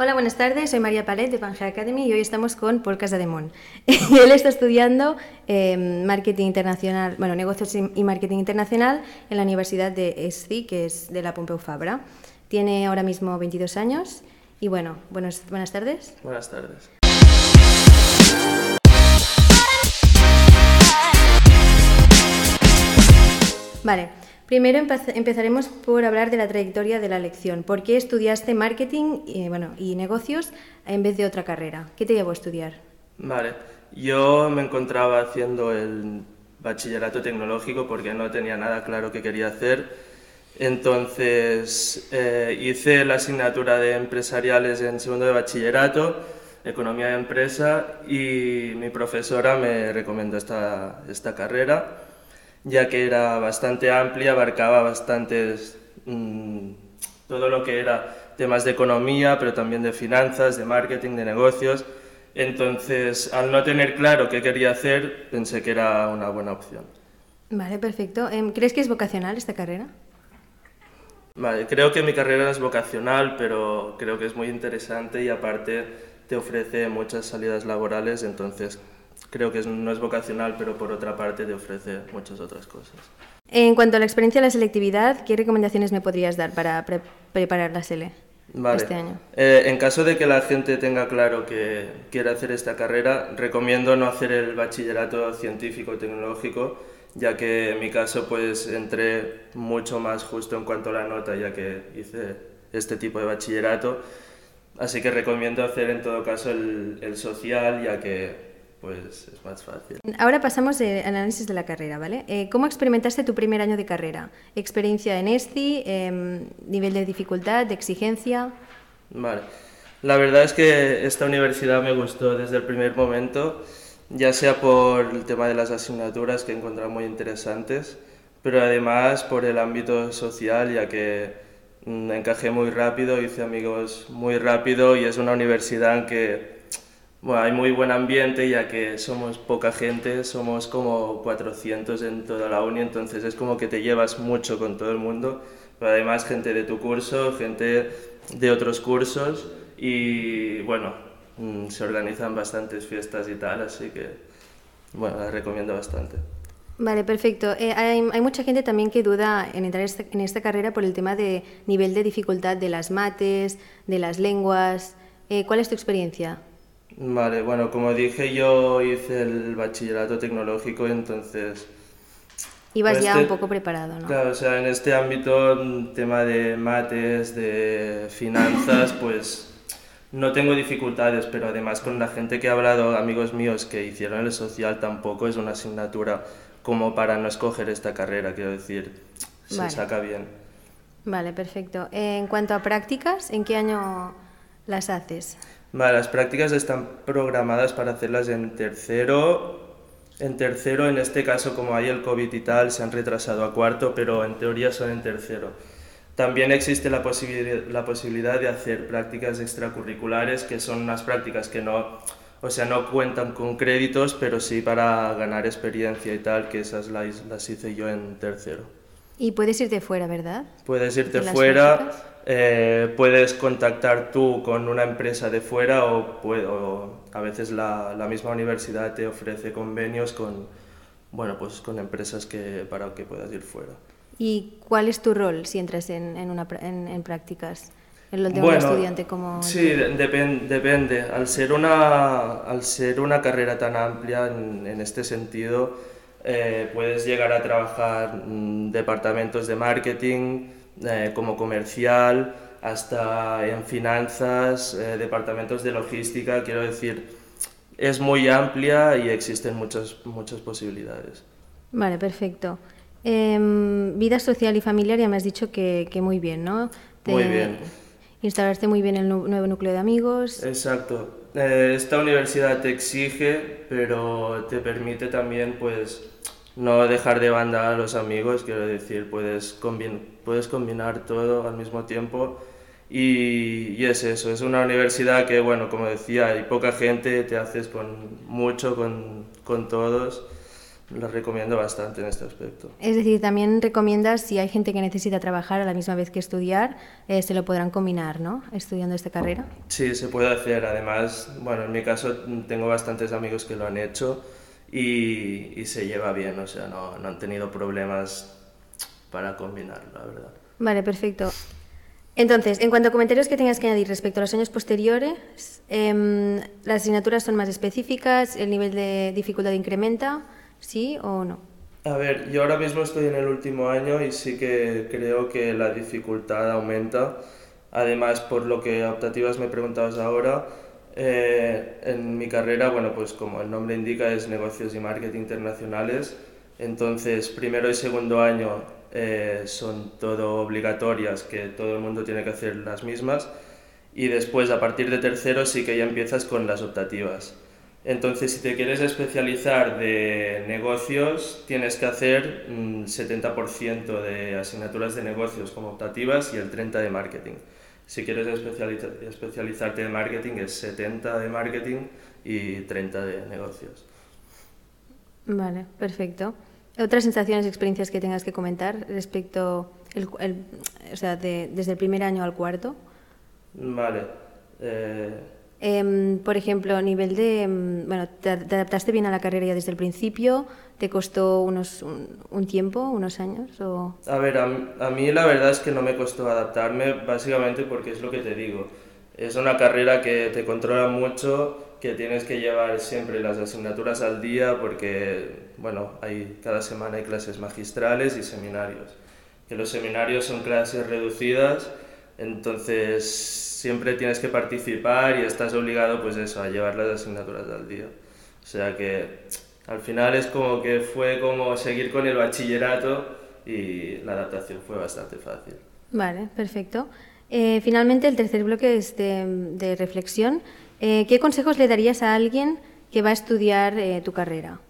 Hola, buenas tardes. Soy María Palet de Pangea Academy y hoy estamos con Paul Casademón. Él está estudiando eh, marketing internacional, bueno, negocios y marketing internacional en la Universidad de ESCI, que es de la Pompeu Fabra. Tiene ahora mismo 22 años y bueno, buenas, buenas tardes. Buenas tardes. Vale, primero empezaremos por hablar de la trayectoria de la lección. ¿Por qué estudiaste marketing y, bueno, y negocios en vez de otra carrera? ¿Qué te llevó a estudiar? Vale, yo me encontraba haciendo el bachillerato tecnológico porque no tenía nada claro qué quería hacer. Entonces eh, hice la asignatura de empresariales en segundo de bachillerato, economía de empresa, y mi profesora me recomendó esta, esta carrera ya que era bastante amplia, abarcaba bastantes, mm, todo lo que era temas de economía, pero también de finanzas, de marketing, de negocios. Entonces, al no tener claro qué quería hacer, pensé que era una buena opción. Vale, perfecto. Em, ¿Crees que es vocacional esta carrera? Vale, creo que mi carrera es vocacional, pero creo que es muy interesante y aparte te ofrece muchas salidas laborales, entonces creo que no es vocacional, pero por otra parte te ofrece muchas otras cosas. En cuanto a la experiencia de la selectividad, ¿qué recomendaciones me podrías dar para preparar la SELE este año? Eh, en caso de que la gente tenga claro que quiere hacer esta carrera, recomiendo no hacer el bachillerato científico-tecnológico, ya que en mi caso pues entré mucho más justo en cuanto a la nota, ya que hice este tipo de bachillerato. Así que recomiendo hacer en todo caso el, el social, ya que pues es más fácil. Ahora pasamos al análisis de la carrera, ¿vale? Eh, ¿Cómo experimentaste tu primer año de carrera? ¿Experiencia en ESTI? Em, ¿Nivel de dificultad, de exigencia? Vale. La verdad es que esta universidad me gustó desde el primer momento, ya sea por el tema de las asignaturas que he encontrado muy interesantes, pero además por el ámbito social, ya que mm, encajé muy rápido, hice amigos muy rápido y es una universidad en que bueno, hay muy buen ambiente ya que somos poca gente, somos como 400 en toda la uni, entonces es como que te llevas mucho con todo el mundo, pero además gente de tu curso, gente de otros cursos y bueno, mm, se organizan bastantes fiestas y tal, así que bueno, las recomiendo bastante. Vale, perfecto. Eh, hay, hay, mucha gente también que duda en entrar este, en esta carrera por el tema de nivel de dificultad de las mates, de las lenguas. Eh, ¿Cuál es tu experiencia? Vale, bueno, como dije, yo hice el bachillerato tecnológico, entonces... Ibas pues ya un poco preparado, ¿no? Claro, o sea, en este ámbito, tema de mates, de finanzas, pues no tengo dificultades, pero además con la gente que he hablado, amigos míos que hicieron el social, tampoco es una asignatura como para no escoger esta carrera, quiero decir, se saca bien. Vale, perfecto. En cuanto a prácticas, ¿en qué año las haces? Las prácticas están programadas para hacerlas en tercero. En tercero, en este caso, como hay el COVID y tal, se han retrasado a cuarto, pero en teoría son en tercero. También existe la, la posibilidad de hacer prácticas extracurriculares, que son unas prácticas que no, o sea, no cuentan con créditos, pero sí para ganar experiencia y tal, que esas las, las hice yo en tercero. Y puedes irte fuera, ¿verdad? Puedes irte fuera. Eh, puedes contactar tú con una empresa de fuera o, puedo, a veces la, la, misma universidad te ofrece convenios con, bueno, pues con empresas que, para que puedas ir fuera. ¿Y cuál es tu rol si entras en, en, una, en, en prácticas? En lo de un estudiante como... Sí, depende. Al ser, una, al ser una carrera tan amplia en, en este sentido, eh, puedes llegar a trabajar en departamentos de marketing, eh, como comercial, hasta en finanzas, eh, departamentos de logística, quiero decir, es muy amplia y existen muchas, muchas posibilidades. Vale, perfecto. Em, vida social y familiar ya me has dicho que, que muy bien, ¿no? muy bien. Instalarte muy bien el nuevo núcleo de amigos. Exacto. Eh, esta universidad te exige, pero te permite también, pues, no dejar de banda a los amigos, quiero decir, puedes, puedes combinar todo al mismo tiempo y, y, es eso, es una universidad que, bueno, como decía, hay poca gente, te haces con mucho, con, con todos, la recomiendo bastante en este aspecto. Es decir, también recomiendas si hay gente que necesita trabajar a la misma vez que estudiar, eh, se lo podrán combinar, ¿no? Estudiando esta carrera. Sí, se puede hacer. Además, bueno, en mi caso tengo bastantes amigos que lo han hecho y, y se lleva bien, o sea, no, no han tenido problemas para combinar, la verdad. Vale, perfecto. Entonces, en cuanto a comentarios que tengas que añadir respecto a los años posteriores, eh, las asignaturas son más específicas, el nivel de dificultad incrementa, ¿sí o no? A ver, yo ahora mismo estoy en el último año y sí que creo que la dificultad aumenta. Además, por lo que optativas me preguntabas ahora, eh, en mi carrera, bueno, pues como el nombre indica, es negocios y marketing internacionales. Entonces, primero y segundo año eh, son todo obligatorias, que todo el mundo tiene que hacer las mismas. Y después, a partir de tercero, sí que ya empiezas con las optativas. Entonces, si te quieres especializar de negocios, tienes que hacer un 70% de asignaturas de negocios como optativas y el 30% de marketing. Si quieres especializarte de marketing, es 70 de marketing y 30 de negocios. Vale, perfecto. ¿Otras sensaciones experiencias que tengas que comentar respecto, el, o sea, desde el primer año al cuarto? Vale. Eh... Eh, por ejemplo, a nivel de, em, bueno, te, adaptaste bien a la carrera ya desde el principio? ¿Te costó unos, un, tiempo, unos años? O... A ver, a, a, mí la verdad es que no me costó adaptarme, básicamente porque es lo que te digo. Es una carrera que te controla mucho que tienes que llevar siempre las asignaturas al día porque, bueno, hay, cada semana hay clases magistrales y seminarios. Que los seminarios son clases reducidas, entonces siempre tienes que participar y estás obligado, pues eso, a llevar las asignaturas al día. O sea que al final es como que fue como seguir con el bachillerato y la adaptación fue bastante fácil. Vale, perfecto. Eh, finalmente, el tercer bloque es de, de reflexión. Eh, ¿Qué consejos le darías a alguien que va a estudiar eh, tu carrera?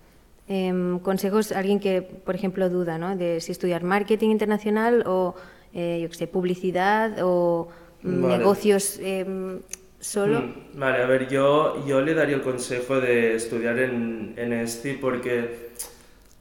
Em, consejos a alguien que, por ejemplo, duda ¿no? de si estudiar marketing internacional o, eh, yo qué sé, publicidad o mm, negocios em, solo. Mm, vale, a ver, yo, yo le daría el consejo de estudiar en, en ESTI porque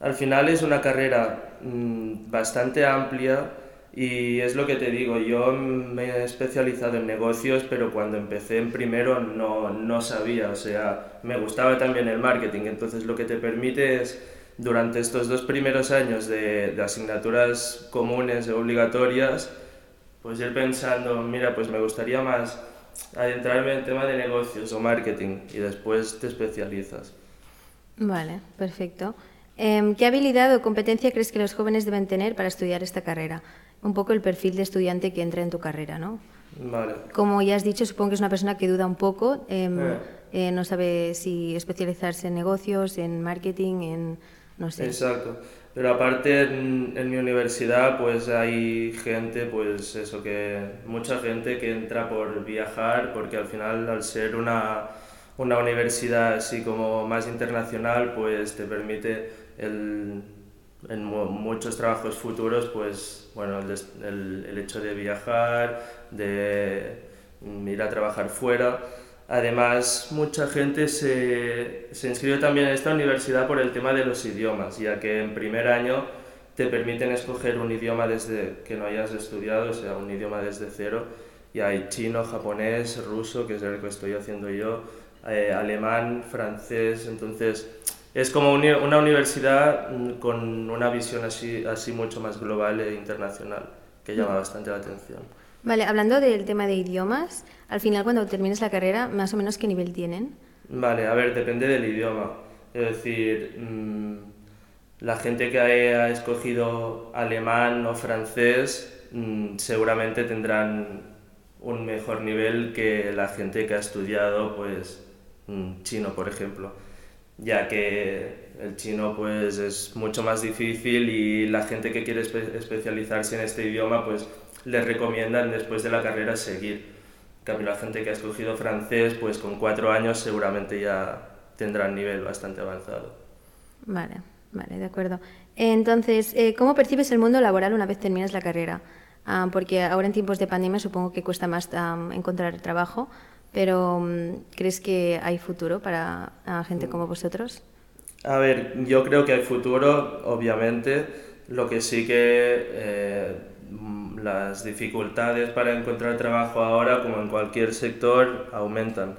al final es una carrera mm, bastante amplia y es lo que te digo, yo me he especializado en negocios, pero cuando empecé en primero no, no sabía, o sea, me gustaba también el marketing, entonces lo que te permite es durante estos dos primeros años de, de asignaturas comunes e obligatorias, pues ir pensando, mira, pues me gustaría más adentrarme en el tema de negocios o marketing y después te especializas. Vale, perfecto. Em, ¿Qué habilidad o competencia crees que los jóvenes deben tener para estudiar esta carrera? un poco el perfil de estudiante que entra en tu carrera, ¿no? Vale. Como ya has dicho, supongo que es una persona que duda un poco, em, eh. Eh, no sabe si especializarse en negocios, en marketing, en Exacto. Pero aparte en, mi universidad pues hay gente, pues eso que mucha gente que entra por viajar porque al final al ser una, una universidad así como más internacional pues te permite el en muchos trabajos futuros, pues bueno, el, el, hecho de viajar, de ir a trabajar fuera. Además, mucha gente se, se inscribe también en esta universidad por el tema de los idiomas, ya que en primer año te permiten escoger un idioma desde que no hayas estudiado, o sea, un idioma desde cero. Y hay chino, japonés, ruso, que es el que estoy haciendo yo, eh, alemán, francés, entonces es como una universidad mm, con una visión así, así mucho más global e internacional, que llama mm. bastante la atención. Vale, hablando del tema de idiomas, al final cuando termines la carrera, más o menos qué nivel tienen? Vale, a ver, depende del idioma. Es decir, mm, la gente que ha escogido alemán o francés seguramente tendrán un mejor nivel que la gente que ha estudiado pues chino, por ejemplo ya que el chino pues es mucho más difícil y la gente que quiere especializarse en este idioma pues les recomiendan después de la carrera seguir. Cambio la gente que ha escogido francés pues con cuatro años seguramente ya tendrá un nivel bastante avanzado. Vale, vale, de acuerdo. Entonces, eh, ¿cómo percibes el mundo laboral una vez terminas la carrera? Ah, porque ahora en tiempos de pandemia supongo que cuesta más encontrar trabajo. Pero, mm, ¿crees que hay futuro para gente como vosotros? A ver, yo creo que hay futuro, obviamente. Lo que sí que eh, las dificultades para encontrar trabajo ahora, como en cualquier sector, aumentan.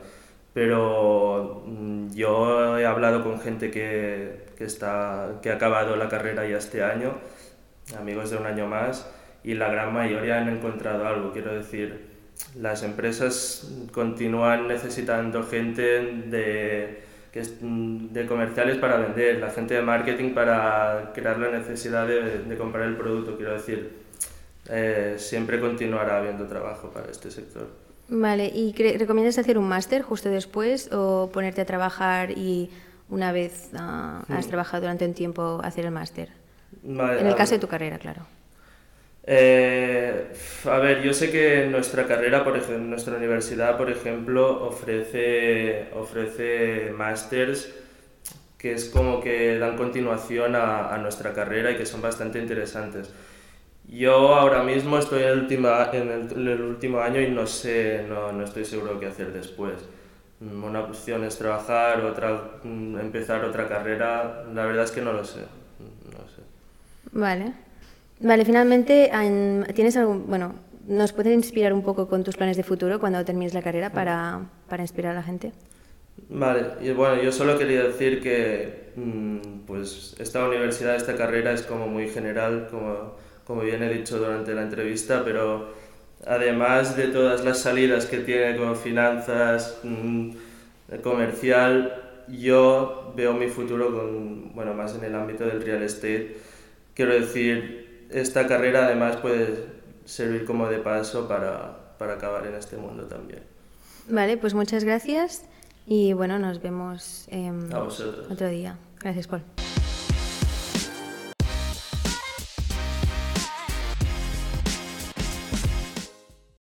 Pero mm, yo he hablado con gente que, que, está, que ha acabado la carrera ya este año, amigos de un año más, y la gran mayoría han encontrado algo. Quiero decir, las empresas continúan necesitando gente de, de comerciales para vender, la gente de marketing para crear la necesidad de, de comprar el producto. Quiero decir, eh, siempre continuará habiendo trabajo para este sector. Vale, ¿y recomiendas hacer un máster justo después o ponerte a trabajar y una vez uh, has hmm. trabajado durante un tiempo hacer el máster? Vale, en el caso de tu carrera, claro. Eh, a ver, yo sé que nuestra carrera, por ejemplo, nuestra universidad, por ejemplo, ofrece, ofrece másters que es como que dan continuación a, a nuestra carrera y que son bastante interesantes. Yo ahora mismo estoy en el, última, en el, último año y no sé, no, no, estoy seguro qué hacer después. Mm, una opción es trabajar, otra mm, empezar otra carrera. La verdad es que no lo sé. No sé. Vale. Vale, finalmente, ¿tienes algún, bueno, nos puedes inspirar un poco con tus planes de futuro cuando termines la carrera para, para inspirar a la gente? Vale, y bueno, yo solo quería decir que mm, pues esta universidad, esta carrera es como muy general, como como bien he dicho durante la entrevista, pero además de todas las salidas que tiene con finanzas, mm, comercial, yo veo mi futuro con, bueno, más en el ámbito del real estate. Quiero decir, esta carrera además puede servir como de paso para, para acabar en este mundo también. Vale, pues muchas gracias y bueno, nos vemos eh, otro día. Gracias, Paul.